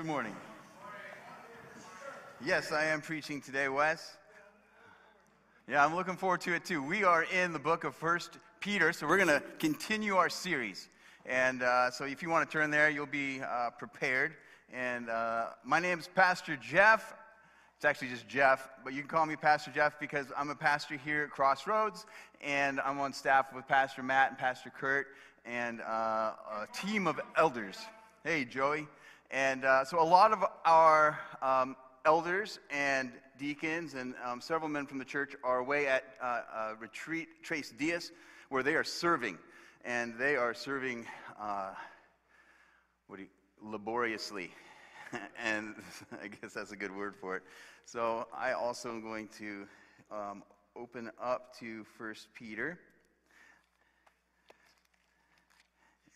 Good morning. Yes, I am preaching today, Wes. Yeah, I'm looking forward to it too. We are in the book of First Peter, so we're going to continue our series. And uh, so if you want to turn there, you'll be uh, prepared. And uh, my name is Pastor Jeff. It's actually just Jeff, but you can call me Pastor Jeff because I'm a pastor here at Crossroads, and I'm on staff with Pastor Matt and Pastor Kurt and uh, a team of elders. Hey, Joey. And uh, so a lot of our um, elders and deacons and um, several men from the church are away at uh, uh, retreat Tres Dias, where they are serving, and they are serving. Uh, what do you, laboriously, and I guess that's a good word for it. So I also am going to um, open up to First Peter.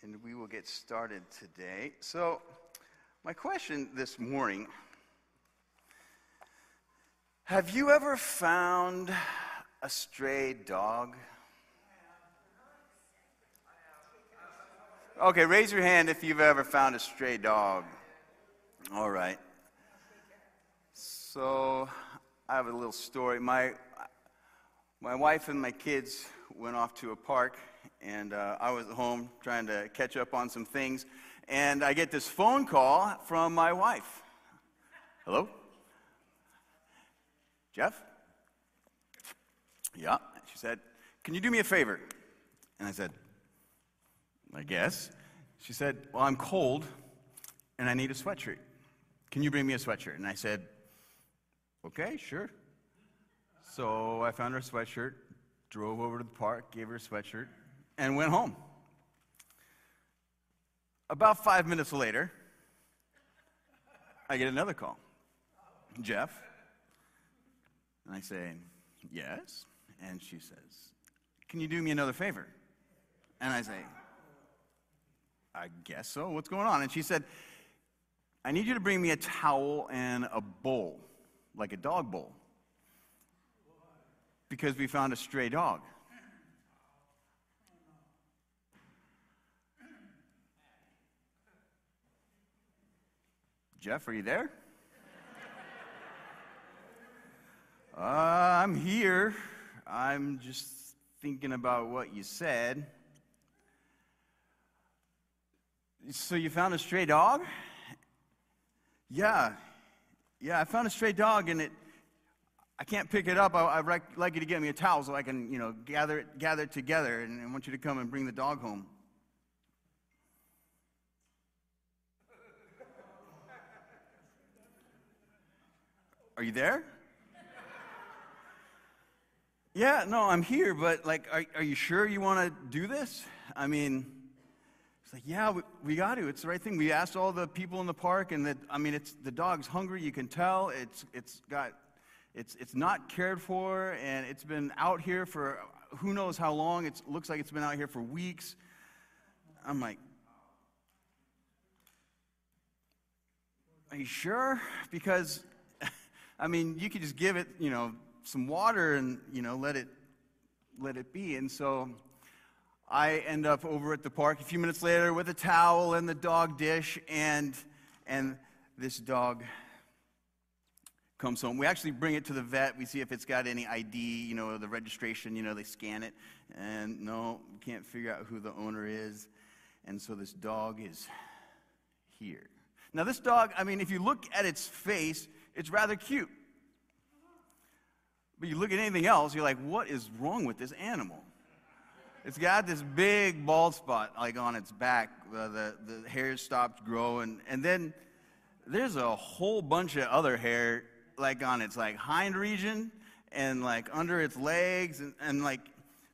And we will get started today. So, my question this morning Have you ever found a stray dog? Okay, raise your hand if you've ever found a stray dog. All right. So, I have a little story. My, my wife and my kids went off to a park, and uh, I was at home trying to catch up on some things. And I get this phone call from my wife. Hello? Jeff? Yeah. She said, Can you do me a favor? And I said, I guess. She said, Well, I'm cold and I need a sweatshirt. Can you bring me a sweatshirt? And I said, Okay, sure. So I found her a sweatshirt, drove over to the park, gave her a sweatshirt, and went home. About five minutes later, I get another call. Jeff? And I say, Yes. And she says, Can you do me another favor? And I say, I guess so. What's going on? And she said, I need you to bring me a towel and a bowl, like a dog bowl, because we found a stray dog. Jeff, are you there? uh, I'm here. I'm just thinking about what you said. So, you found a stray dog? Yeah. Yeah, I found a stray dog and it. I can't pick it up. I, would like you to get me a towel so I can, you know, gather it, gather it together. And I want you to come and bring the dog home. Are you there? yeah, no, I'm here, but like, are, are you sure you want to do this? I mean, it's like, yeah, we, we got to. It's the right thing. We asked all the people in the park, and that I mean, it's the dog's hungry. You can tell. It's it's got, it's it's not cared for, and it's been out here for who knows how long. It looks like it's been out here for weeks. I'm like, are you sure? Because I mean, you could just give it, you know, some water and, you know, let it let it be. And so I end up over at the park a few minutes later with a towel and the dog dish and and this dog comes home. We actually bring it to the vet. We see if it's got any ID, you know, the registration, you know, they scan it. And no, can't figure out who the owner is. And so this dog is here. Now, this dog, I mean, if you look at its face, it's rather cute. But you look at anything else, you're like, what is wrong with this animal? It's got this big bald spot like on its back. Uh, the, the hair stopped growing. And then there's a whole bunch of other hair like on its like hind region and like under its legs and, and like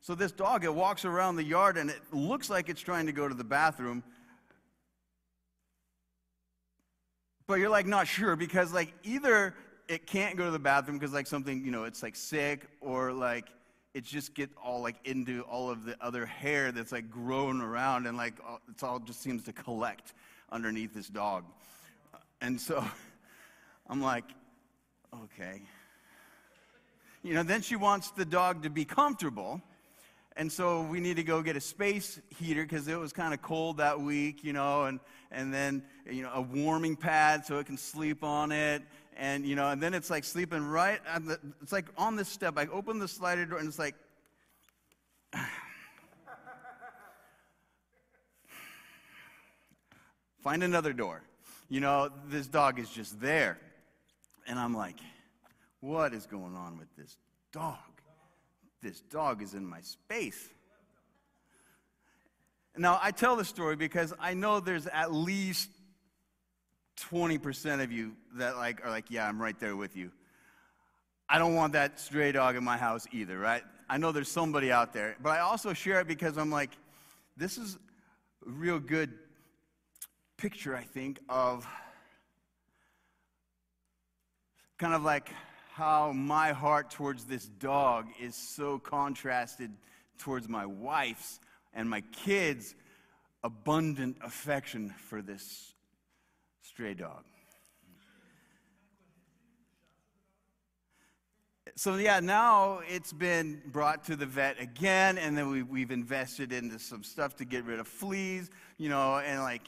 so this dog it walks around the yard and it looks like it's trying to go to the bathroom but you're like not sure because like either it can't go to the bathroom because like something you know it's like sick or like it just get all like into all of the other hair that's like growing around and like it's all just seems to collect underneath this dog. And so i'm like okay. You know then she wants the dog to be comfortable and so we need to go get a space heater because it was kind of cold that week, you know, and, and then, you know, a warming pad so it can sleep on it. And, you know, and then it's like sleeping right at the, it's like on this step. I open the slider door and it's like, find another door. You know, this dog is just there. And I'm like, what is going on with this dog? This dog is in my space. Now, I tell the story because I know there's at least 20% of you that like are like, yeah, I'm right there with you. I don't want that stray dog in my house either, right? I know there's somebody out there, but I also share it because I'm like, this is a real good picture, I think, of kind of like how my heart towards this dog is so contrasted towards my wife's and my kids' abundant affection for this stray dog. So, yeah, now it's been brought to the vet again, and then we, we've invested into some stuff to get rid of fleas, you know, and like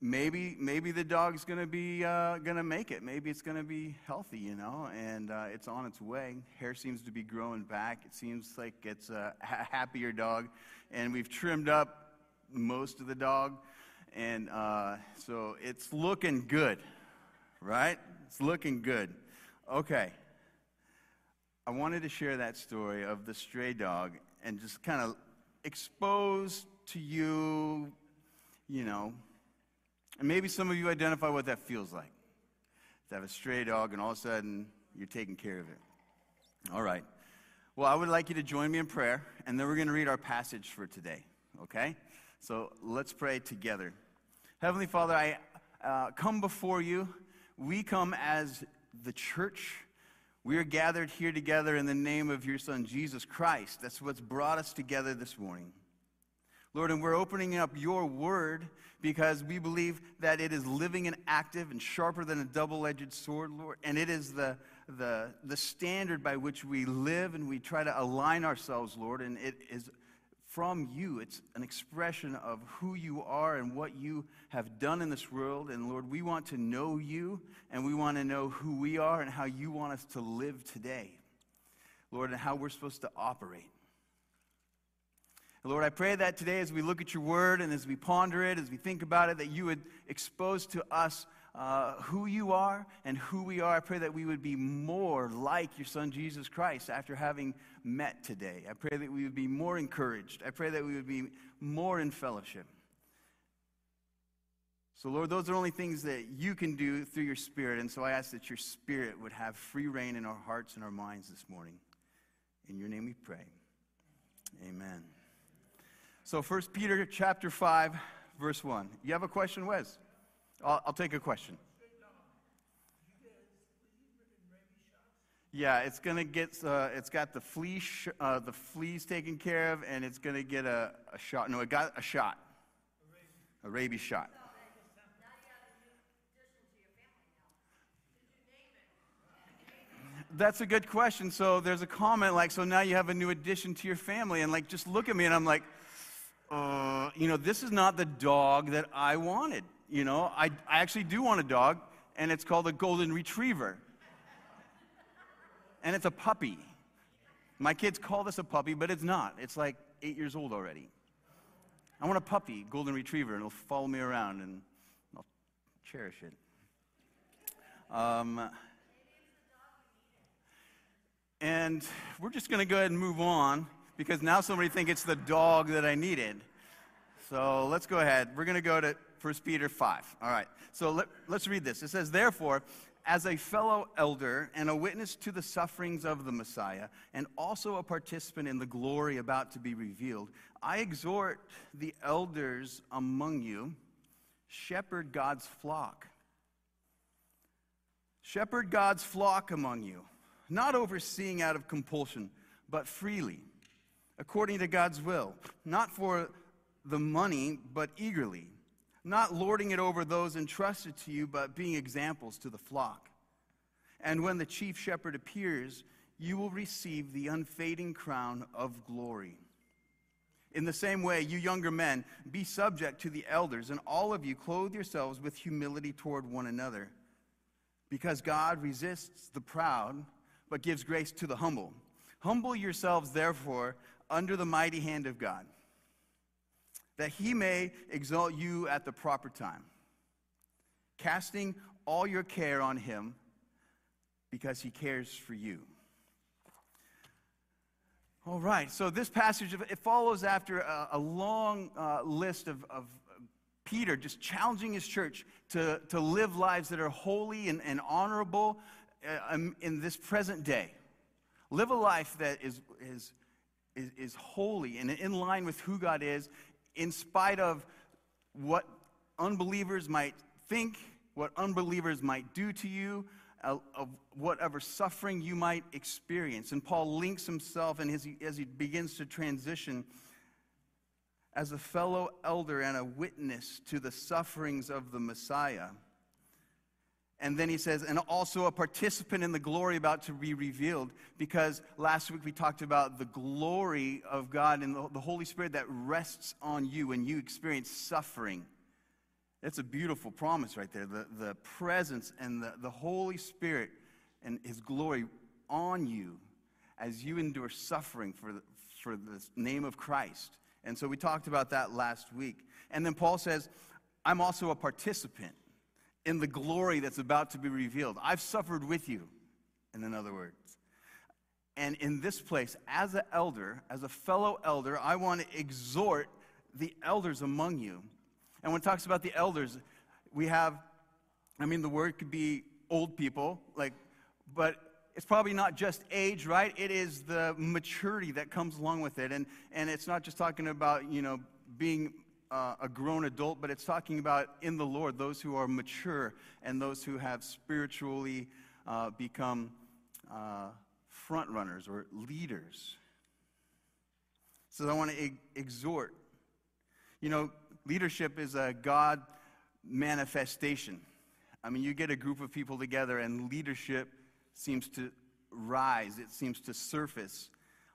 maybe maybe the dog's to be uh, to make it. Maybe it's to be healthy, you know, and uh, it's on its way. Hair seems to be growing back. It seems like it's a happier dog, and we've trimmed up most of the dog, and uh, so it's looking good, right? It's looking good. Okay. I wanted to share that story of the stray dog and just kind of expose to you, you know, and maybe some of you identify what that feels like to have a stray dog and all of a sudden you're taking care of it. All right. Well, I would like you to join me in prayer, and then we're going to read our passage for today, okay? So let's pray together. Heavenly Father, I uh, come before you. We come as the church. We are gathered here together in the name of your Son, Jesus Christ. That's what's brought us together this morning. Lord, and we're opening up your word because we believe that it is living and active and sharper than a double edged sword, Lord. And it is the, the, the standard by which we live and we try to align ourselves, Lord. And it is from you, it's an expression of who you are and what you have done in this world. And Lord, we want to know you and we want to know who we are and how you want us to live today, Lord, and how we're supposed to operate. Lord, I pray that today as we look at your word and as we ponder it, as we think about it, that you would expose to us uh, who you are and who we are. I pray that we would be more like your son Jesus Christ after having met today. I pray that we would be more encouraged. I pray that we would be more in fellowship. So, Lord, those are only things that you can do through your Spirit. And so I ask that your Spirit would have free reign in our hearts and our minds this morning. In your name we pray. Amen. So 1 Peter chapter 5, verse 1. You have a question, Wes? I'll, I'll take a question. Yeah, it's gonna get. Uh, it's got the flea, uh, the fleas taken care of, and it's gonna get a, a shot. No, it got a shot, a rabies shot. That's a good question. So there's a comment like, so now you have a new addition to your family, and like, just look at me, and I'm like, uh, you know, this is not the dog that I wanted. You know, I, I actually do want a dog, and it's called a golden retriever. And it's a puppy. My kids call this a puppy, but it's not. It's like eight years old already. I want a puppy, golden retriever, and it'll follow me around, and I'll cherish it. Um, and we're just going to go ahead and move on because now somebody think it's the dog that I needed. So let's go ahead. We're going to go to 1 Peter 5. All right. So let, let's read this. It says, Therefore, as a fellow elder and a witness to the sufferings of the Messiah, and also a participant in the glory about to be revealed, I exhort the elders among you, shepherd God's flock. Shepherd God's flock among you, not overseeing out of compulsion, but freely according to God's will, not for the money, but eagerly, not lording it over those entrusted to you, but being examples to the flock. And when the chief shepherd appears, you will receive the unfading crown of glory. In the same way, you younger men, be subject to the elders, and all of you clothe yourselves with humility toward one another. Because God resists the proud, but gives grace to the humble. Humble yourselves, therefore, under the mighty hand of God, that he may exalt you at the proper time, casting all your care on him because he cares for you. All right, so this passage, it follows after a, a long uh, list of, of Peter just challenging his church to, to live lives that are holy and, and honorable uh, um, in this present day. Live a life that is, is, is, is holy and in line with who God is, in spite of what unbelievers might think, what unbelievers might do to you, of whatever suffering you might experience. And Paul links himself, and as as he begins to transition, as a fellow elder and a witness to the sufferings of the Messiah. And then he says, and also a participant in the glory about to be revealed, because last week we talked about the glory of God and the, Holy Spirit that rests on you when you experience suffering. That's a beautiful promise right there. The, the presence and the, the Holy Spirit and his glory on you as you endure suffering for the, for the name of Christ. And so we talked about that last week. And then Paul says, I'm also a participant in the glory that's about to be revealed. I've suffered with you, in other words. And in this place, as an elder, as a fellow elder, I want to exhort the elders among you. And when it talks about the elders, we have, I mean, the word could be old people, like, but it's probably not just age, right? It is the maturity that comes along with it. And, and it's not just talking about, you know, being uh, a grown adult, but it's talking about in the Lord, those who are mature and those who have spiritually uh, become uh, front runners or leaders. So I want to exhort. You know, leadership is a God manifestation. I mean, you get a group of people together, and leadership seems to rise, it seems to surface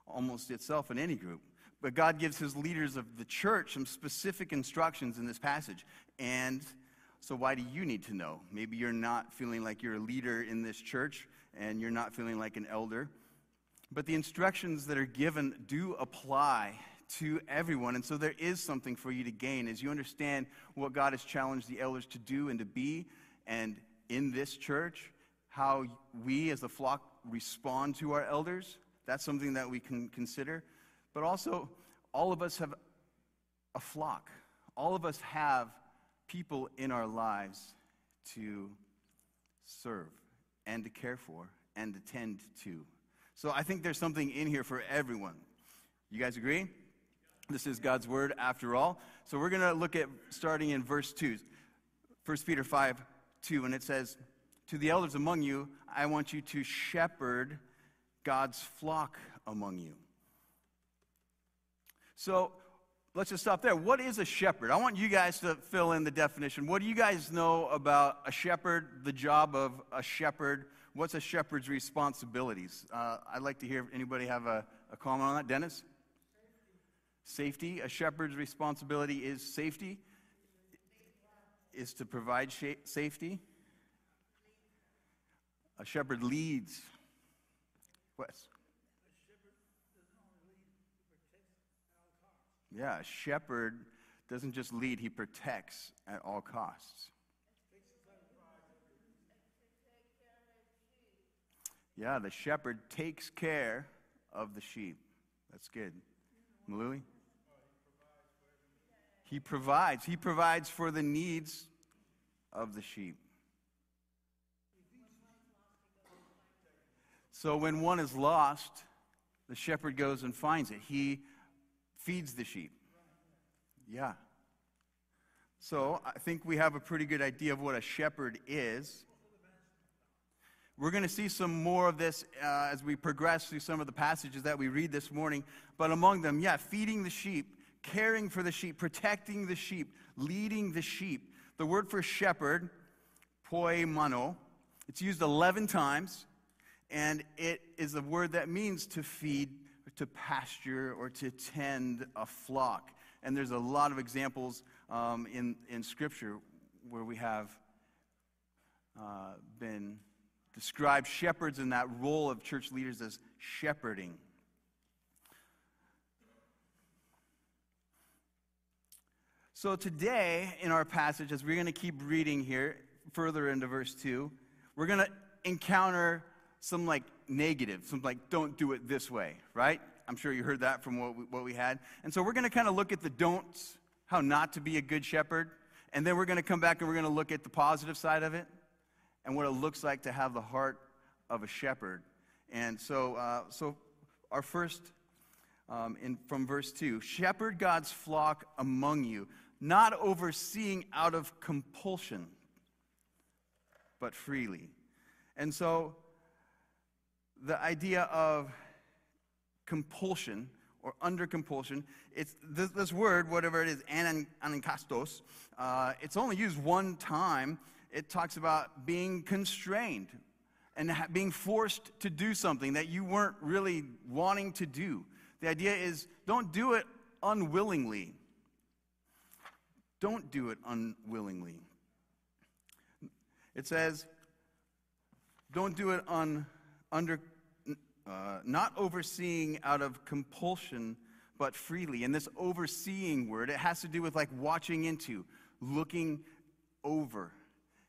almost itself in any group. But God gives his leaders of the church some specific instructions in this passage. And so, why do you need to know? Maybe you're not feeling like you're a leader in this church and you're not feeling like an elder. But the instructions that are given do apply to everyone. And so, there is something for you to gain as you understand what God has challenged the elders to do and to be. And in this church, how we as a flock respond to our elders. That's something that we can consider. But also, all of us have a flock. All of us have people in our lives to serve and to care for and to tend to. So I think there's something in here for everyone. You guys agree? This is God's word after all. So we're going to look at starting in verse 2. 1 Peter 5 2, and it says, To the elders among you, I want you to shepherd God's flock among you. So let's just stop there. What is a shepherd? I want you guys to fill in the definition. What do you guys know about a shepherd, the job of a shepherd? What's a shepherd's responsibilities? Uh, I'd like to hear if anybody have a, a comment on that. Dennis? Safety. safety. A shepherd's responsibility is safety, is to provide sh- safety. A shepherd leads. Wes? Yeah, a shepherd doesn't just lead, he protects at all costs. Yeah, the shepherd takes care of the sheep. That's good. Malui? He provides. He provides for the needs of the sheep. So when one is lost, the shepherd goes and finds it. He feeds the sheep. Yeah. So I think we have a pretty good idea of what a shepherd is. We're going to see some more of this uh, as we progress through some of the passages that we read this morning. But among them, yeah, feeding the sheep, caring for the sheep, protecting the sheep, leading the sheep. The word for shepherd, poimano, it's used 11 times and it is a word that means to feed, to pasture, or to tend a flock. And there's a lot of examples um, in, in Scripture where we have uh, been described shepherds in that role of church leaders as shepherding. So, today in our passage, as we're going to keep reading here further into verse 2, we're going to encounter some like negative, some like don't do it this way, right? I'm sure you heard that from what we, what we had. And so we're going to kind of look at the don'ts, how not to be a good shepherd. And then we're going to come back and we're going to look at the positive side of it and what it looks like to have the heart of a shepherd. And so, uh, so our first um, in, from verse 2 Shepherd God's flock among you not overseeing out of compulsion, but freely. And so the idea of compulsion or under compulsion, it's this, this word, whatever it is, anankastos, uh, it's only used one time. It talks about being constrained and ha- being forced to do something that you weren't really wanting to do. The idea is don't do it unwillingly. Don't do it unwillingly. It says, don't do it on, under, uh, not overseeing out of compulsion, but freely. And this overseeing word, it has to do with like watching into, looking over.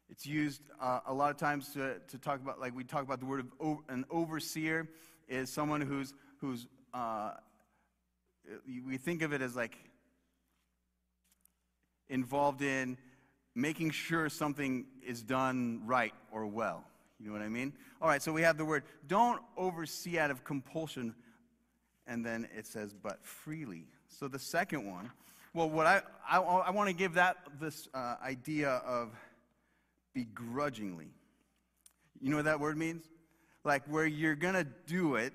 It's used uh, a lot of times to, to talk about, like we talk about the word of an overseer is someone who's, who's uh, we think of it as like involved in making sure something is done right or well. You know what I mean? All right, so we have the word don't oversee out of compulsion, and then it says, but freely. So the second one, well, what I, I, I want to give that this uh, idea of begrudgingly. You know what that word means? Like where you're going to do it,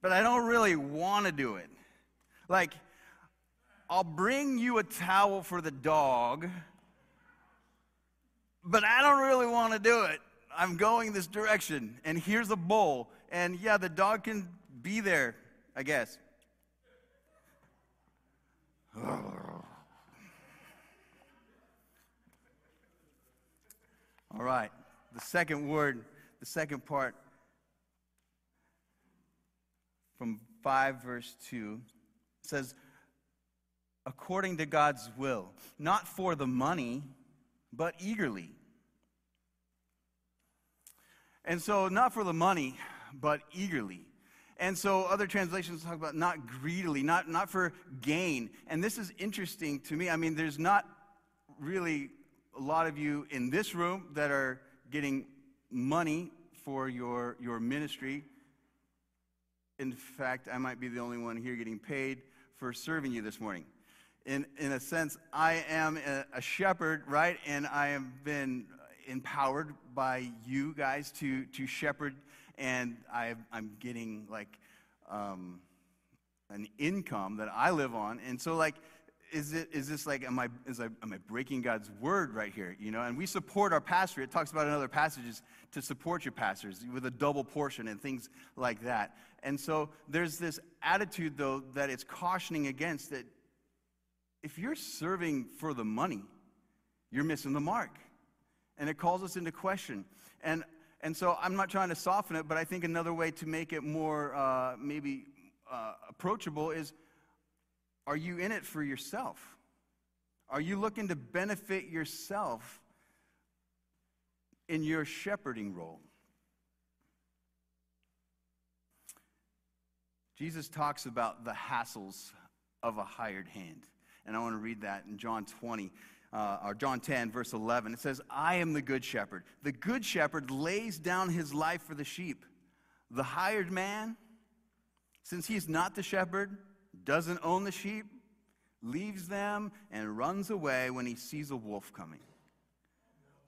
but I don't really want to do it. Like, I'll bring you a towel for the dog, but I don't really want to do it. I'm going this direction, and here's a bowl. And yeah, the dog can be there, I guess. All right, the second word, the second part from 5 verse 2 says, according to God's will, not for the money, but eagerly. And so, not for the money, but eagerly. And so, other translations talk about not greedily, not, not for gain. And this is interesting to me. I mean, there's not really a lot of you in this room that are getting money for your, your ministry. In fact, I might be the only one here getting paid for serving you this morning in, in a sense, I am a, a shepherd, right? And I have been empowered by you guys to, to shepherd, and I, I'm getting like um, an income that I live on. And so, like, is it is this like am I is I am I breaking God's word right here? You know, and we support our pastor. It talks about in other passages to support your pastors with a double portion and things like that. And so there's this attitude though that it's cautioning against that if you're serving for the money, you're missing the mark. And it calls us into question. And, and so I'm not trying to soften it, but I think another way to make it more uh, maybe uh, approachable is are you in it for yourself? Are you looking to benefit yourself in your shepherding role? Jesus talks about the hassles of a hired hand. And I want to read that in John 20, uh, or John 10, verse 11. It says, I am the good shepherd. The good shepherd lays down his life for the sheep. The hired man, since he's not the shepherd, doesn't own the sheep, leaves them and runs away when he sees a wolf coming.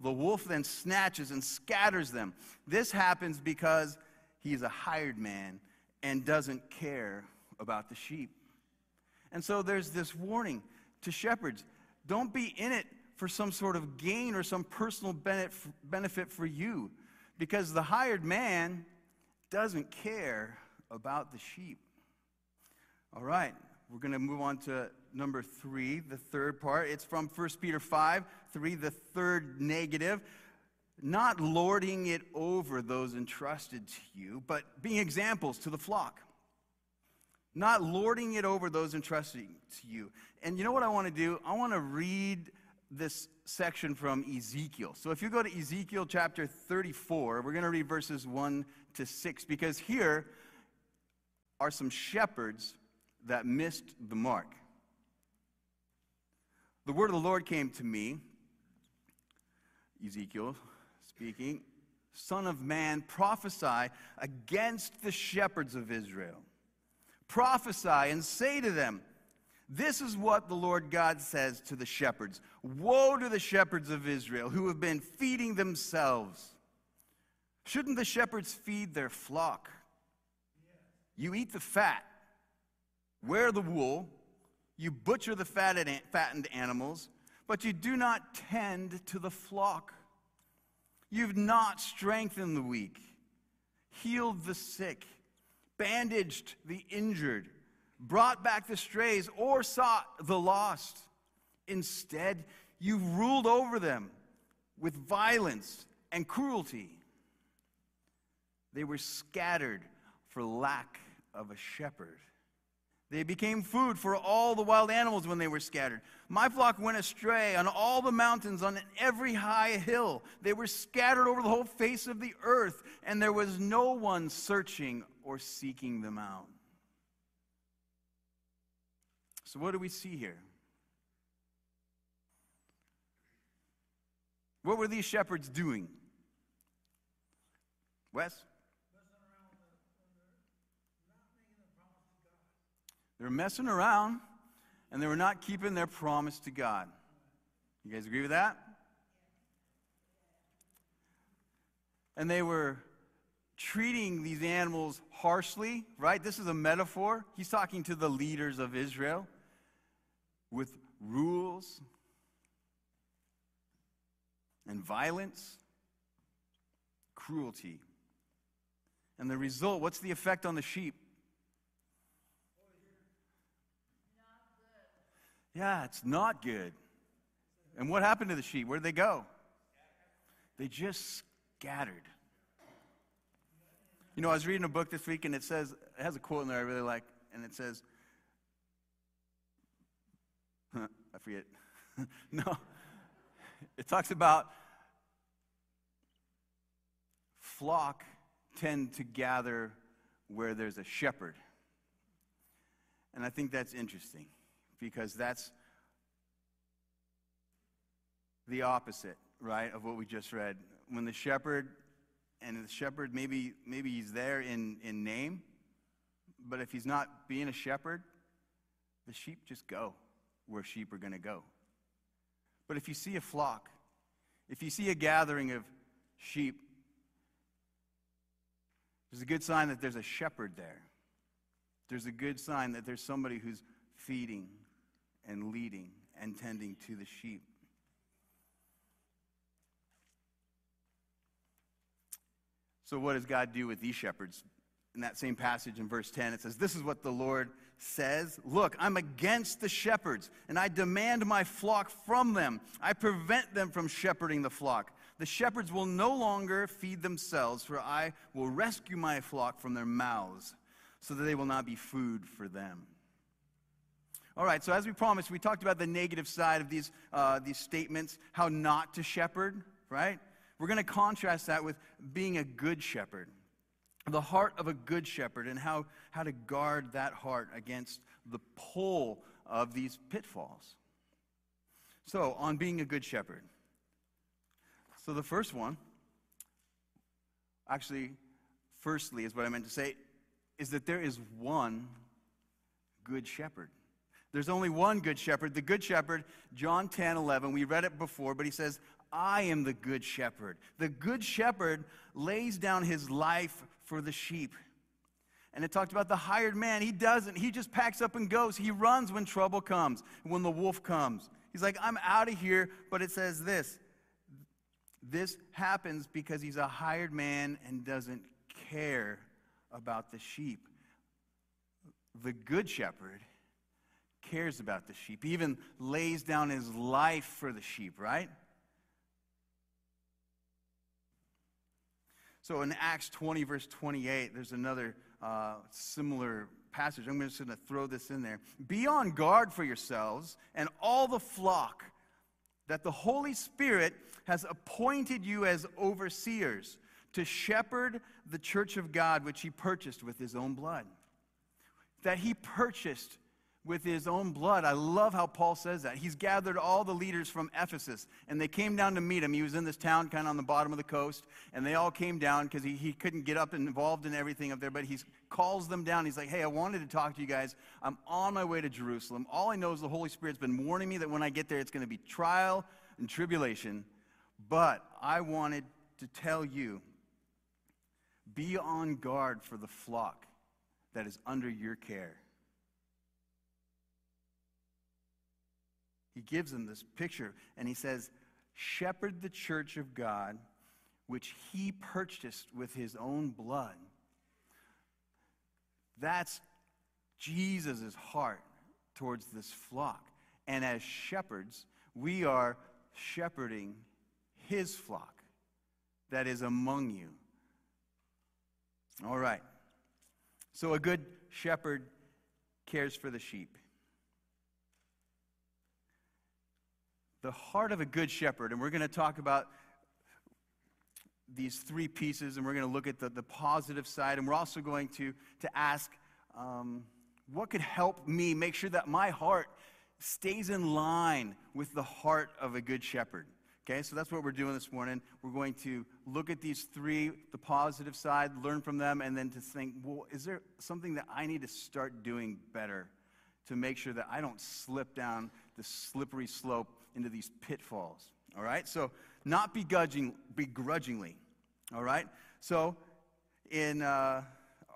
The wolf then snatches and scatters them. This happens because he's a hired man and doesn't care about the sheep. And so there's this warning to shepherds don't be in it for some sort of gain or some personal benefit for you. Because the hired man, doesn't care about the sheep. All right, we're going to move on to number three, the third part. It's from 1 Peter 5 3, the third negative. Not lording it over those entrusted to you, but being examples to the flock. Not lording it over those entrusted to you. And you know what I want to do? I want to read this section from Ezekiel. So if you go to Ezekiel chapter 34, we're going to read verses 1 to 6, because here are some shepherds that missed the mark. The word of the Lord came to me, Ezekiel speaking, Son of man, prophesy against the shepherds of Israel. Prophesy and say to them, This is what the Lord God says to the shepherds Woe to the shepherds of Israel who have been feeding themselves. Shouldn't the shepherds feed their flock? You eat the fat, wear the wool, you butcher the fattened animals, but you do not tend to the flock. You've not strengthened the weak, healed the sick, bandaged the injured, brought back the strays, or sought the lost. Instead, you've ruled over them with violence and cruelty. They were scattered for lack of a shepherd. They became food for all the wild animals when they were scattered. My flock went astray on all the mountains, on every high hill. They were scattered over the whole face of the earth, and there was no one searching or seeking them out. So, what do we see here? What were these shepherds doing? Wes? They were messing around and they were not keeping their promise to God. You guys agree with that? And they were treating these animals harshly, right? This is a metaphor. He's talking to the leaders of Israel with rules and violence, cruelty. And the result, what's the effect on the sheep? Yeah, it's not good. And what happened to the sheep? Where did they go? They just scattered. You know, I was reading a book this week and it says, it has a quote in there I really like, and it says, I forget. no. It talks about flock tend to gather where there's a shepherd. And I think that's interesting because that's the opposite, right, of what we just read. When the shepherd, and the shepherd, maybe, maybe he's there in, in name, but if he's not being a shepherd, the sheep just go where sheep are going to go. But if you see a flock, if you see a gathering of sheep, there's a good sign that there's a shepherd there. There's a good sign that there's somebody who's feeding and leading and tending to the sheep. So, what does God do with these shepherds? In that same passage in verse 10, it says, This is what the Lord says Look, I'm against the shepherds, and I demand my flock from them. I prevent them from shepherding the flock. The shepherds will no longer feed themselves, for I will rescue my flock from their mouths, so that they will not be food for them. All right, so as we promised, we talked about the negative side of these, uh, these statements, how not to shepherd, right? We're going to contrast that with being a good shepherd, the heart of a good shepherd, and how, how to guard that heart against the pull of these pitfalls. So, on being a good shepherd. So, the first one, actually, firstly, is what I meant to say, is that there is one good shepherd. There's only one good shepherd. The good shepherd, John 10 11, we read it before, but he says, I am the good shepherd. The good shepherd lays down his life for the sheep. And it talked about the hired man. He doesn't. He just packs up and goes. He runs when trouble comes, when the wolf comes. He's like, I'm out of here. But it says this this happens because he's a hired man and doesn't care about the sheep. The good shepherd cares about the sheep, he even lays down his life for the sheep, right? So in Acts 20, verse 28, there's another uh, similar passage. I'm just going to throw this in there. Be on guard for yourselves and all the flock that the Holy Spirit has appointed you as overseers to shepherd the church of God, which he purchased with his own blood. That he purchased with his own blood. I love how Paul says that. He's gathered all the leaders from Ephesus, and they came down to meet him. He was in this town kind of on the bottom of the coast, and they all came down because he, he couldn't get up and involved in everything up there, but he calls them down. He's like, Hey, I wanted to talk to you guys. I'm on my way to Jerusalem. All I know is the Holy Spirit's been warning me that when I get there, it's going to be trial and tribulation. But I wanted to tell you be on guard for the flock that is under your care. He gives them this picture and he says, Shepherd the church of God, which he purchased with his own blood. That's Jesus' heart towards this flock. And as shepherds, we are shepherding his flock that is among you. All right. So a good shepherd cares for the sheep. The heart of a good shepherd. And we're going to talk about these three pieces, and we're going to look at the, the positive side. And we're also going to, to ask um, what could help me make sure that my heart stays in line with the heart of a good shepherd. Okay, so that's what we're doing this morning. We're going to look at these three, the positive side, learn from them, and then to think, well, is there something that I need to start doing better to make sure that I don't slip down the slippery slope into these pitfalls. All right? So, not begrudging, begrudgingly. All right? So, in uh,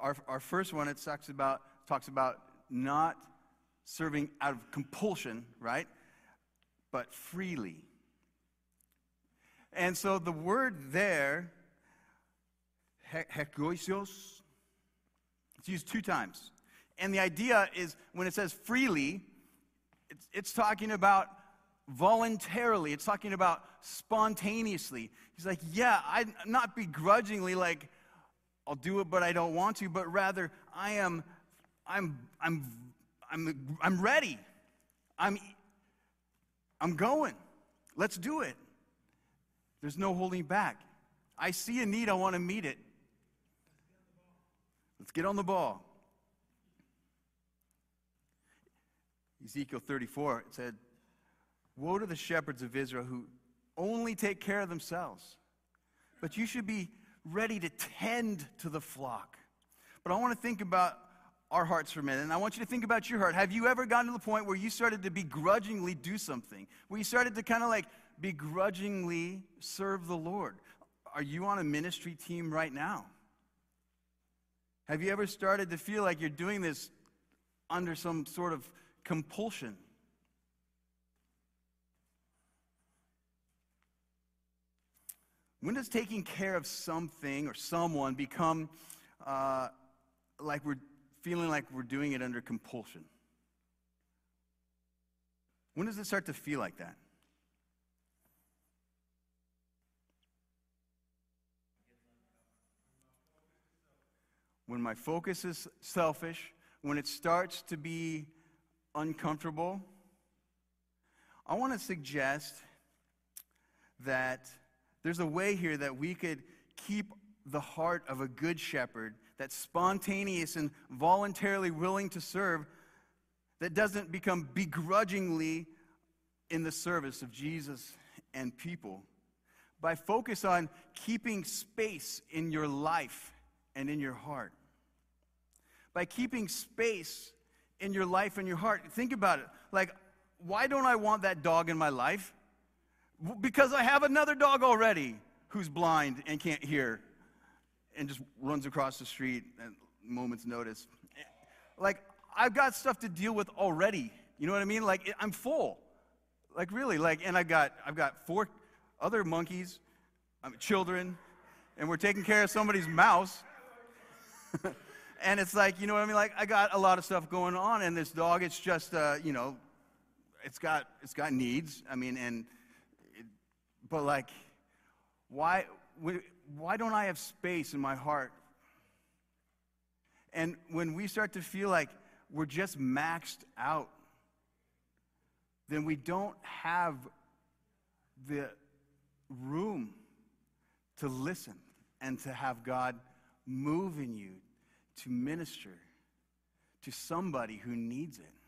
our, our first one, it talks about, talks about not serving out of compulsion, right? But freely. And so the word there, hekoisios, it's used two times. And the idea is when it says freely, it's, it's talking about voluntarily. It's talking about spontaneously. He's like, yeah, I'm not begrudgingly like, I'll do it, but I don't want to, but rather I am, I'm, I'm, I'm, I'm ready. I'm, I'm going. Let's do it. There's no holding back. I see a need, I want to meet it. Let's get on the ball. Ezekiel 34, it said, Woe to the shepherds of Israel who only take care of themselves. But you should be ready to tend to the flock. But I want to think about our hearts for a minute, and I want you to think about your heart. Have you ever gotten to the point where you started to begrudgingly do something? Where you started to kind of like begrudgingly serve the Lord? Are you on a ministry team right now? Have you ever started to feel like you're doing this under some sort of compulsion? When does taking care of something or someone become uh, like we're feeling like we're doing it under compulsion? When does it start to feel like that? When my focus is selfish, when it starts to be uncomfortable, I want to suggest that there's a way here that we could keep the heart of a good shepherd that's spontaneous and voluntarily willing to serve, that doesn't become begrudgingly in the service of Jesus and people. By focus on keeping space in your life and in your heart. By keeping space in your life and your heart. Think about it. Like, why don't I want that dog in my life? Because I have another dog already who's blind and can't hear and just runs across the street at moment's notice. Like, I've got stuff to deal with already. You know what I mean? Like, I'm full. Like, really. Like, and I've got, I've got four other monkeys, um, children, and we're taking care of somebody's mouse. and it's like, you know what I mean? Like, I got a lot of stuff going on, and this dog, it's just, uh, you know, it's got, it's got needs. I mean, and, but like, why, why don't I have space in my heart? And when we start to feel like we're just maxed out, then we don't have the room to listen and to have God move in you to minister to somebody who needs it.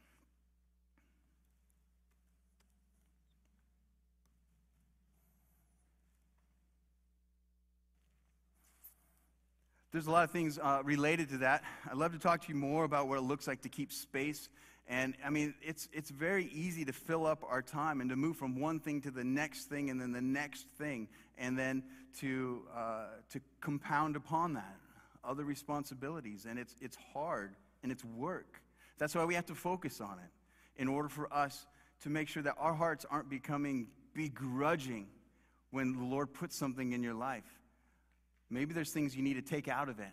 There's a lot of things uh, related to that. I'd love to talk to you more about what it looks like to keep space. And I mean, it's, it's very easy to fill up our time and to move from one thing to the next thing and then the next thing, and then to, uh, to compound upon that other responsibilities. And it's, it's hard and it's work. That's why we have to focus on it in order for us to make sure that our hearts aren't becoming begrudging when the Lord puts something in your life. Maybe there's things you need to take out of it.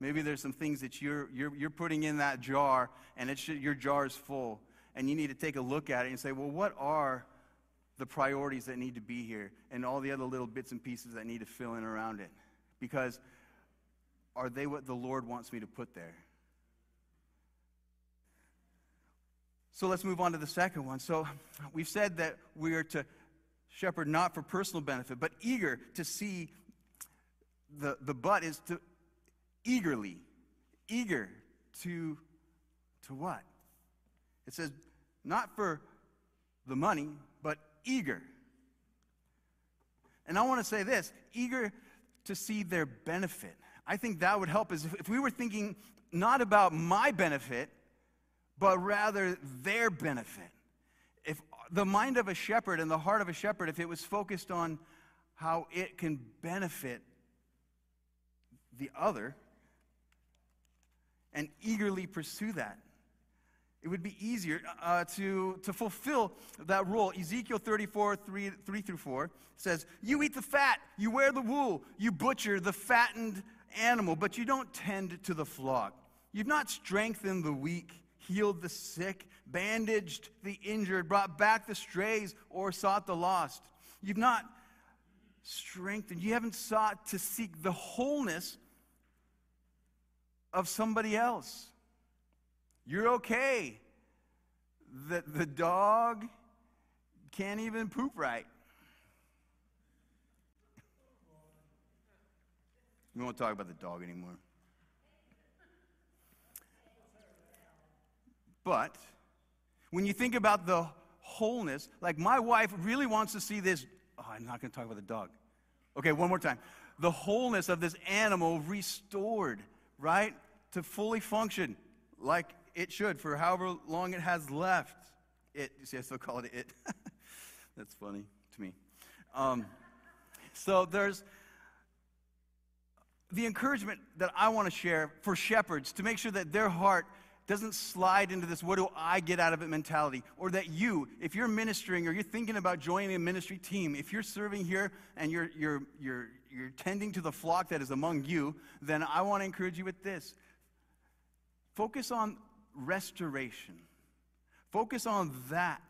Maybe there's some things that you're, you're, you're putting in that jar and it's, your jar is full. And you need to take a look at it and say, well, what are the priorities that need to be here and all the other little bits and pieces that need to fill in around it? Because are they what the Lord wants me to put there? So let's move on to the second one. So we've said that we are to shepherd not for personal benefit, but eager to see the, the but is to eagerly, eager to, to what? It says, not for the money, but eager. And I want to say this eager to see their benefit. I think that would help us if, if we were thinking not about my benefit, but rather their benefit. If the mind of a shepherd and the heart of a shepherd, if it was focused on how it can benefit the other and eagerly pursue that. It would be easier uh, to, to fulfill that role. Ezekiel 34, 3, 3 through 4 says, You eat the fat, you wear the wool, you butcher the fattened animal, but you don't tend to the flock. You've not strengthened the weak, healed the sick, bandaged the injured, brought back the strays, or sought the lost. You've not strengthened, you haven't sought to seek the wholeness of somebody else. You're okay. The, the dog can't even poop right. We won't talk about the dog anymore. But when you think about the wholeness, like my wife really wants to see this. Oh, I'm not going to talk about the dog. Okay, one more time. The wholeness of this animal restored, right? To fully function like it should for however long it has left. It, you see, I still call it it. That's funny to me. Um, so there's the encouragement that I want to share for shepherds to make sure that their heart doesn't slide into this what do I get out of it mentality. Or that you, if you're ministering or you're thinking about joining a ministry team, if you're serving here and you're, you're, you're, you're tending to the flock that is among you, then I want to encourage you with this Focus on restoration. Focus on that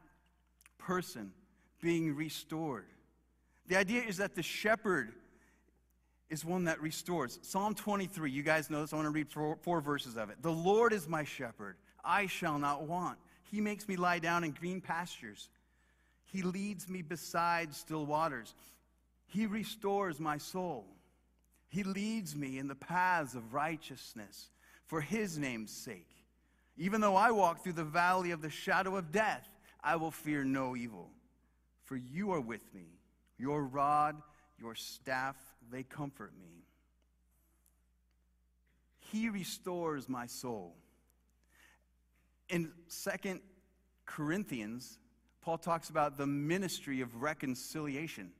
person being restored. The idea is that the shepherd is one that restores. Psalm 23, you guys know this. I want to read four, four, verses of it. The Lord is my shepherd, I shall not want. He makes me lie down in green pastures. He leads me beside still waters. He restores my soul. He leads me in the paths of righteousness for his name's sake. Even though I walk through the valley of the shadow of death, I will fear no evil. For you are with me. Your rod, your staff, they comfort me. He restores my soul. In Second Corinthians, Paul talks about the ministry of reconciliation.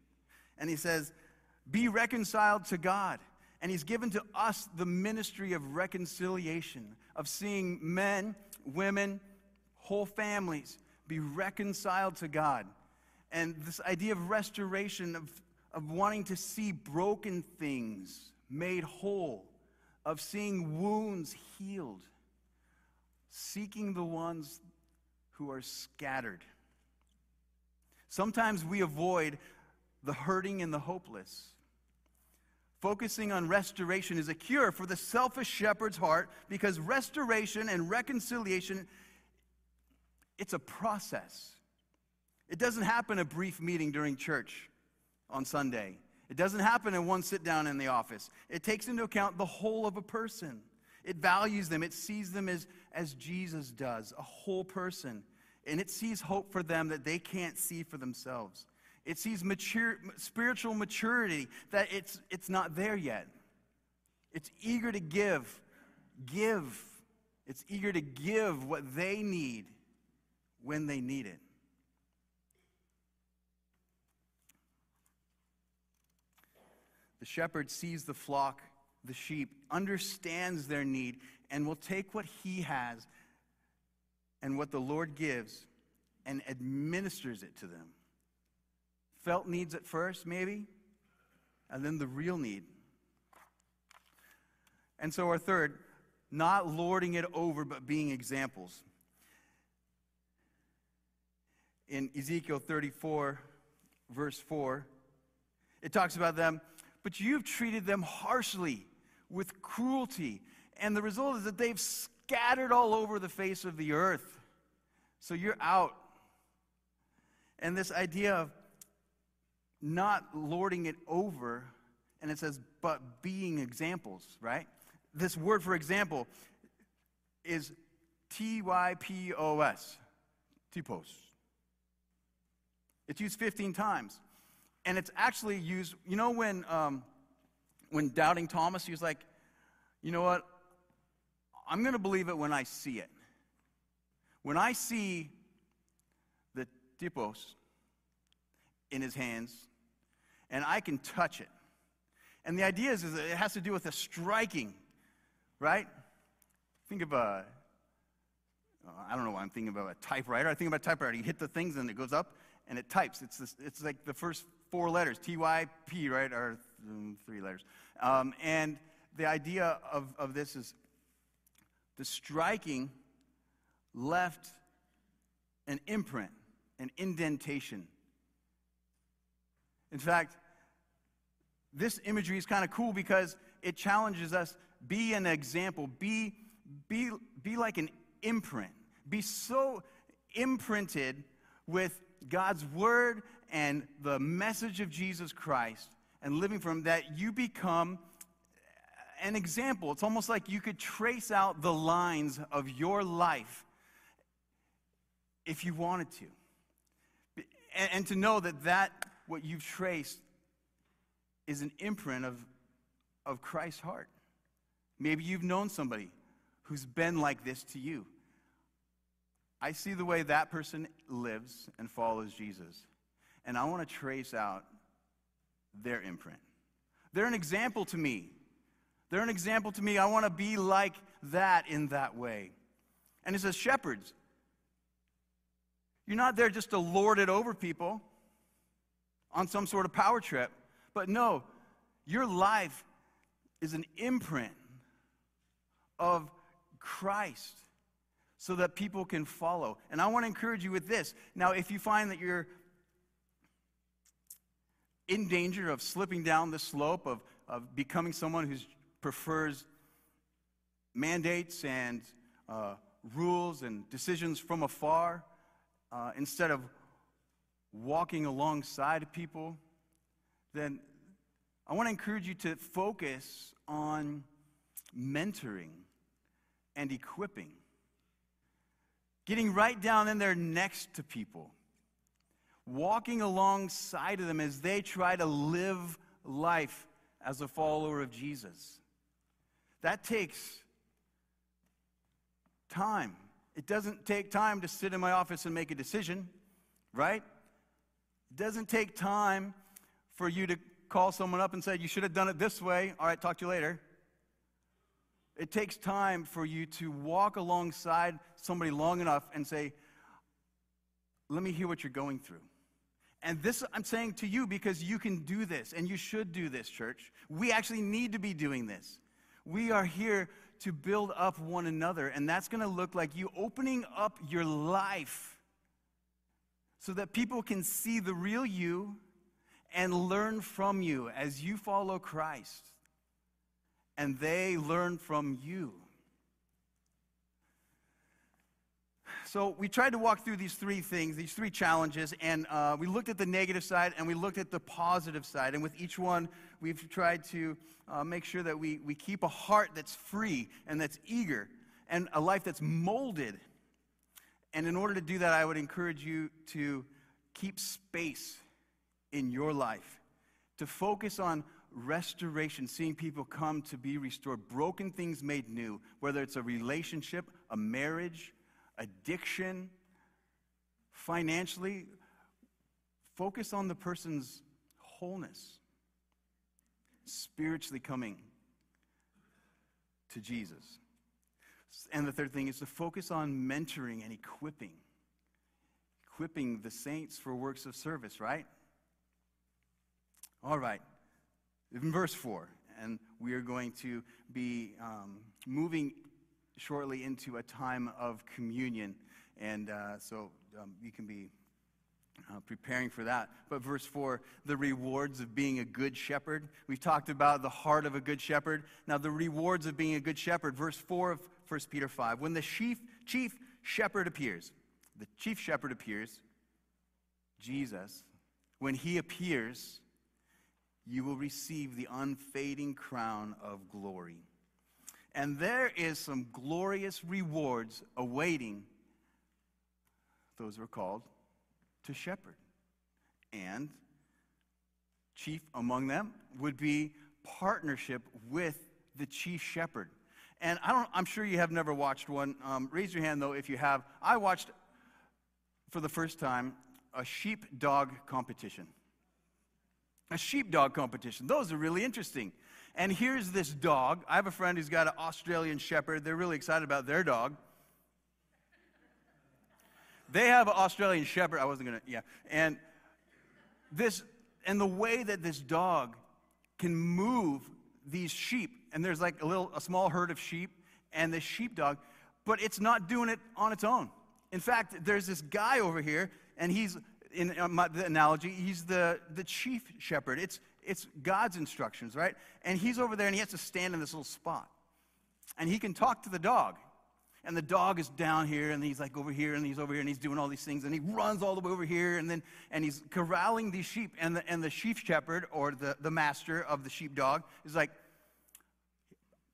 And he says, Be reconciled to God. And he's given to us the ministry of reconciliation, of seeing men, women, whole families be reconciled to God. And this idea of restoration, of, of wanting to see broken things made whole, of seeing wounds healed, seeking the ones who are scattered. Sometimes we avoid the hurting and the hopeless. Focusing on restoration is a cure for the selfish shepherd's heart because restoration and reconciliation it's a process. It doesn't happen a brief meeting during church on Sunday. It doesn't happen in one sit down in the office. It takes into account the whole of a person. It values them, it sees them as, as Jesus does, a whole person. And it sees hope for them that they can't see for themselves. It sees mature, spiritual maturity that it's, it's not there yet. It's eager to give, give. It's eager to give what they need when they need it. The shepherd sees the flock, the sheep, understands their need, and will take what he has and what the Lord gives and administers it to them. Felt needs at first, maybe, and then the real need. And so, our third, not lording it over, but being examples. In Ezekiel 34, verse 4, it talks about them but you've treated them harshly with cruelty. And the result is that they've scattered all over the face of the earth. So you're out. And this idea of not lording it over, and it says, but being examples, right? This word for example is T Y P O S, typos. It's used 15 times and it's actually used, you know, when, um, when doubting Thomas, he was like, you know what? I'm going to believe it when I see it. When I see the typos in his hands, and I can touch it. And the idea is, is that it has to do with the striking, right? Think of a, I don't know why I'm thinking about a typewriter. I think about a typewriter. You hit the things and it goes up and it types. It's, this, it's like the first four letters, TYP, right, or three letters. Um, and the idea of, of this is the striking left an imprint, an indentation. In fact, this imagery is kind of cool because it challenges us be an example, be, be, be like an imprint, be so imprinted with God's word and the message of Jesus Christ and living from that, you become an example. It's almost like you could trace out the lines of your life if you wanted to. And, and to know that that, what you've traced, is an imprint of, of Christ's heart. Maybe you've known somebody who's been like this to you. I see the way that person lives and follows Jesus and I want to trace out their imprint. They're an example to me. They're an example to me. I want to be like that in that way. And it says, shepherds, you're not there just to lord it over people on some sort of power trip, but no, your life is an imprint of Christ so that people can follow. And I want to encourage you with this. Now, if you find that you're in danger of slipping down the slope of, of becoming someone who prefers mandates and uh, rules and decisions from afar uh, instead of walking alongside people, then I want to encourage you to focus on mentoring and equipping. Getting right down in there next to people walking alongside of them as they try to live life as a follower of Jesus. That takes time. It doesn't take time to sit in my office and make a decision, right? It doesn't take time for you to call someone up and say, You should have done it this way. All right, talk to you later. It takes time for you to walk alongside somebody long enough and say, Let me hear what you're going through. And this I'm saying to you because you can do this and you should do this, church. We actually need to be doing this. We are here to build up one another, and that's going to look like you opening up your life so that people can see the real you and learn from you as you follow Christ, and they learn from you. So, we tried to walk through these three things, these three challenges, and uh, we looked at the negative side and we looked at the positive side. And with each one, we've tried to uh, make sure that we, we keep a heart that's free and that's eager and a life that's molded. And in order to do that, I would encourage you to keep space in your life, to focus on restoration, seeing people come to be restored, broken things made new, whether it's a relationship, a marriage, addiction, financially, focus on the person's wholeness, spiritually coming to Jesus. And the third thing is to focus on mentoring and equipping, equipping the saints for works of service, right? All right. In verse 4, and we are going to be um, moving shortly into a time of communion. And uh, so um, you can be uh, preparing for that. But verse 4, the rewards of being a good shepherd. We've talked about the heart of a good shepherd. Now, the rewards of being a good shepherd. Verse 4 of 1 Peter 5. When the chief, chief shepherd appears, the chief shepherd appears, Jesus, when he appears, you will receive the unfading crown of glory. And there is some glorious rewards awaiting those who are called to shepherd. And chief among them would be partnership with the chief shepherd. And I don't, I'm sure you have never watched one. Um, raise your hand though if you have. I watched for the first time a sheepdog competition. A sheepdog competition. Those are really interesting. And here's this dog. I have a friend who's got an Australian Shepherd. They're really excited about their dog. They have an Australian Shepherd. I wasn't going to, yeah. And this, and the way that this dog can move these sheep, and there's like a little, a small herd of sheep, and this sheepdog, but it's not doing it on its own. In fact, there's this guy over here, and he's, in uh, the analogy, he's the, the chief shepherd. It's, it's God's instructions, right? And he's over there and he has to stand in this little spot. And he can talk to the dog. And the dog is down here and he's like over here and he's over here and he's doing all these things and he runs all the way over here and then and he's corralling these sheep and the, and the sheep shepherd or the, the master of the sheep dog is like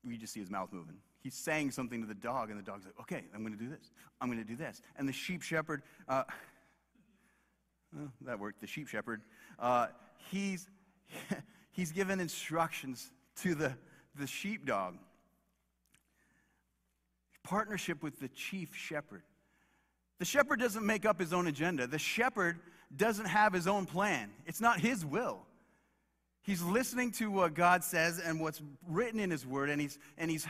you just see his mouth moving he's saying something to the dog and the dog's like okay i'm going to do this i'm going to do this and the sheep shepherd uh, that worked the sheep shepherd uh, he's he's given instructions to the, the sheepdog. Partnership with the chief shepherd. The shepherd doesn't make up his own agenda. The shepherd doesn't have his own plan. It's not his will. He's listening to what God says and what's written in his word, and he's, and he's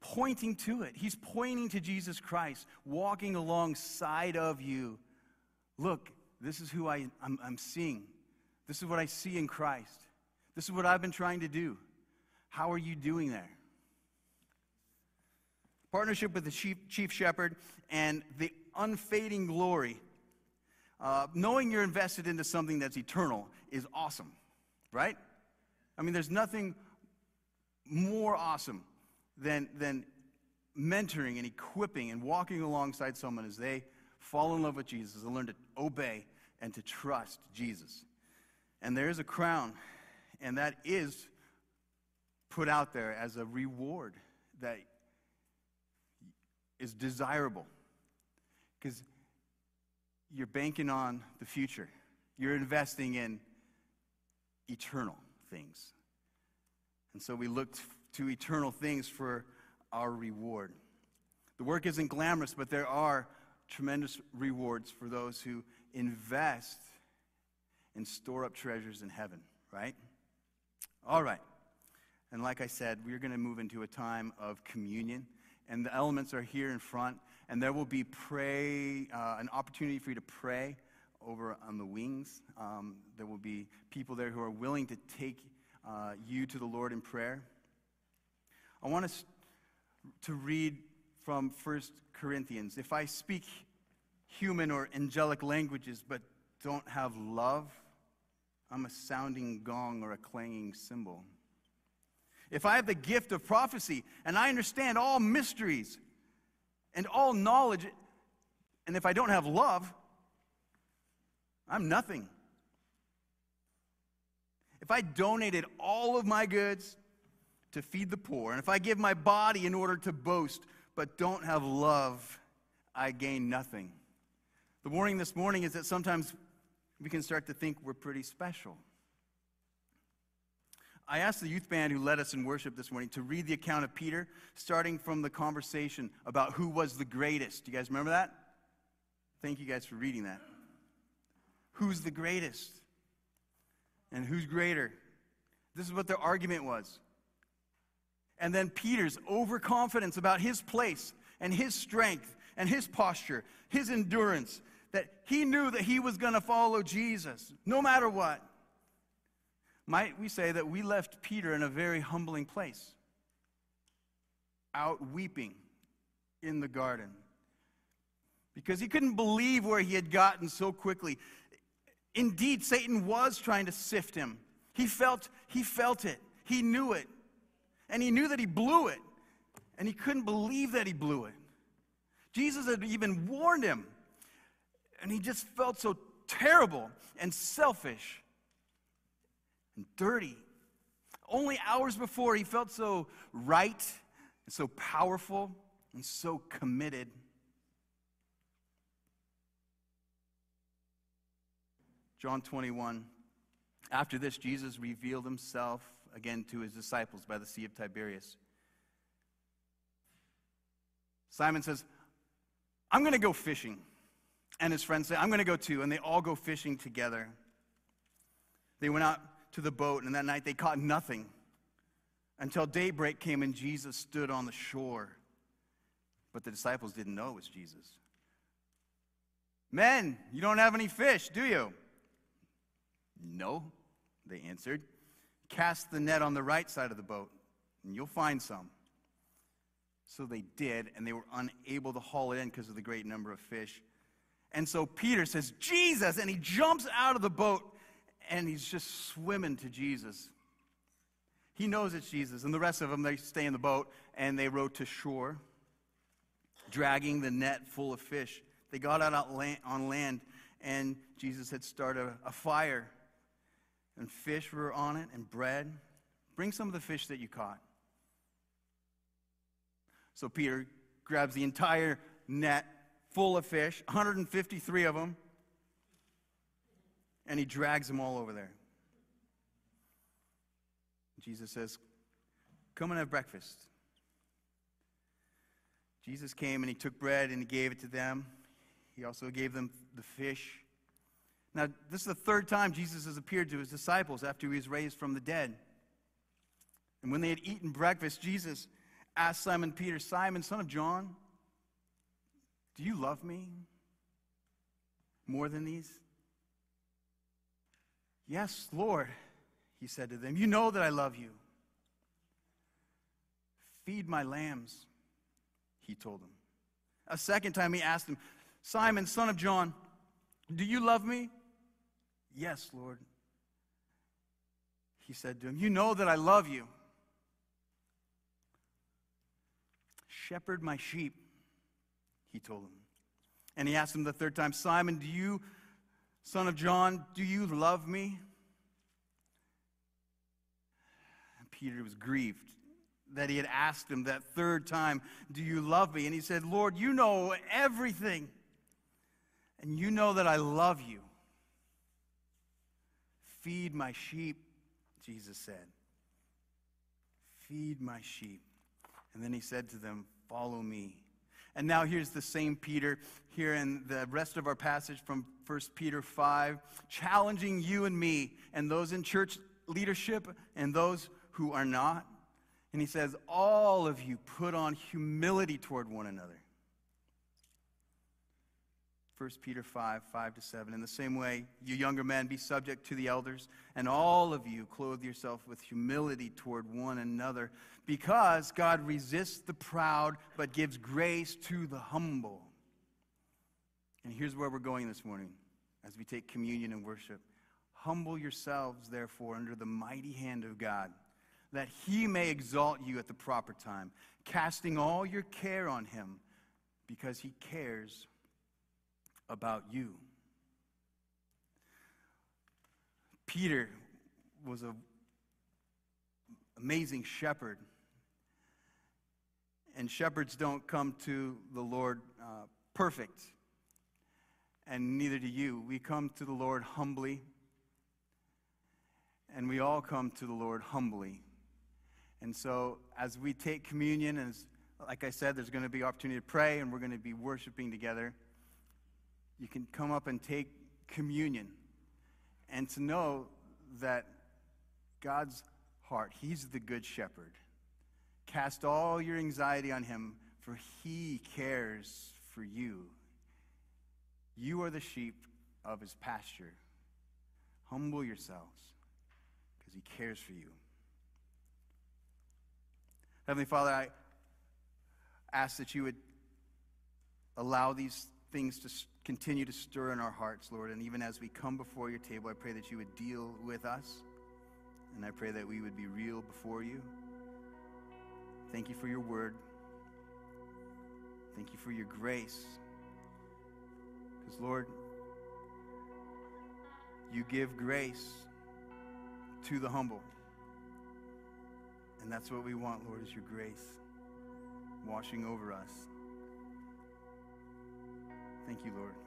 pointing to it. He's pointing to Jesus Christ, walking alongside of you. Look, this is who I, I'm, I'm seeing. This is what I see in Christ. This is what I've been trying to do. How are you doing there? Partnership with the chief, chief shepherd and the unfading glory. Uh, knowing you're invested into something that's eternal is awesome, right? I mean, there's nothing more awesome than, than mentoring and equipping and walking alongside someone as they fall in love with Jesus and learn to obey and to trust Jesus. And there is a crown, and that is put out there as a reward that is desirable because you're banking on the future. You're investing in eternal things. And so we look to eternal things for our reward. The work isn't glamorous, but there are tremendous rewards for those who invest and store up treasures in heaven, right? All right. And like I said, we're going to move into a time of communion, and the elements are here in front, and there will be pray, uh, an opportunity for you to pray over on the wings. Um, there will be people there who are willing to take uh, you to the Lord in prayer. I want us to read from 1 Corinthians. If I speak human or angelic languages but don't have love, I'm a sounding gong or a clanging cymbal. If I have the gift of prophecy and I understand all mysteries and all knowledge, and if I don't have love, I'm nothing. If I donated all of my goods to feed the poor, and if I give my body in order to boast, but don't have love, I gain nothing. The warning this morning is that sometimes we can start to think we're pretty special. I asked the youth band who led us in worship this morning to read the account of Peter, starting from the conversation about who was the greatest. Do you guys remember that? Thank you guys for reading that. Who's the greatest? And who's greater? This is what their argument was. And then Peter's overconfidence about his place and his strength and his posture, his endurance, that he knew that he was going to follow Jesus no matter what. Might we say that we left Peter in a very humbling place, out weeping in the garden, because he couldn't believe where he had gotten so quickly. Indeed, Satan was trying to sift him. He felt, he felt it. He knew it. And he knew that he blew it. And he couldn't believe that he blew it. Jesus had even warned him and he just felt so terrible and selfish and dirty. Only hours before, he felt so right and so powerful and so committed. John 21. After this, Jesus revealed himself again to his disciples by the Sea of Tiberias. Simon says, I'm going to go fishing and his friends say, I'm going to go too. And they all go fishing together. They went out to the boat, and that night they caught nothing until daybreak came and Jesus stood on the shore. But the disciples didn't know it was Jesus. Men, you don't have any fish, do you? No, they answered. Cast the net on the right side of the boat, and you'll find some. So they did, and they were unable to haul it in because of the great number of fish. And so Peter says, Jesus, and he jumps out of the boat and he's just swimming to Jesus. He knows it's Jesus. And the rest of them, they stay in the boat and they row to shore, dragging the net full of fish. They got out on land and Jesus had started a fire. And fish were on it and bread. Bring some of the fish that you caught. So Peter grabs the entire net full of fish, 153 of them, and he drags them all over there. Jesus says, Come and have breakfast. Jesus came and he took bread and he gave it to them. He also gave them the fish. Now, this is the third time Jesus has appeared to his disciples after he was raised from the dead. And when they had eaten breakfast, Jesus asked Simon Peter, Simon, son of John, do you love me more than these? Yes, Lord, he said to them. You know that I love you. Feed my lambs, he told them. A second time he asked them, Simon, son of John, do you love me? Yes, Lord. He said to him, You know that I love you. Shepherd my sheep he told him. And he asked him the third time, Simon, do you, son of John, do you love me? And Peter was grieved that he had asked him that third time, Do you love me? And he said, Lord, you know everything, and you know that I love you. Feed my sheep, Jesus said. Feed my sheep. And then he said to them, Follow me. And now here's the same Peter here in the rest of our passage from 1 Peter 5, challenging you and me and those in church leadership and those who are not. And he says, All of you put on humility toward one another. 1 Peter 5, 5 to 7. In the same way, you younger men, be subject to the elders, and all of you clothe yourself with humility toward one another, because God resists the proud, but gives grace to the humble. And here's where we're going this morning as we take communion and worship. Humble yourselves, therefore, under the mighty hand of God, that he may exalt you at the proper time, casting all your care on him, because he cares about you. Peter was an amazing shepherd. And shepherds don't come to the Lord uh, perfect, and neither do you. We come to the Lord humbly, and we all come to the Lord humbly. And so, as we take communion, as, like I said, there's going to be opportunity to pray, and we're going to be worshiping together you can come up and take communion and to know that God's heart, He's the good shepherd. Cast all your anxiety on Him, for He cares for you. You are the sheep of His pasture. Humble yourselves because He cares for you. Heavenly Father, I ask that you would allow these things to continue to stir in our hearts, Lord. And even as we come before your table, I pray that you would deal with us. And I pray that we would be real before you. Thank you for your word. Thank you for your grace. Because, Lord, you give grace to the humble. And that's what we want, Lord, is your grace washing over us. Thank you, Lord.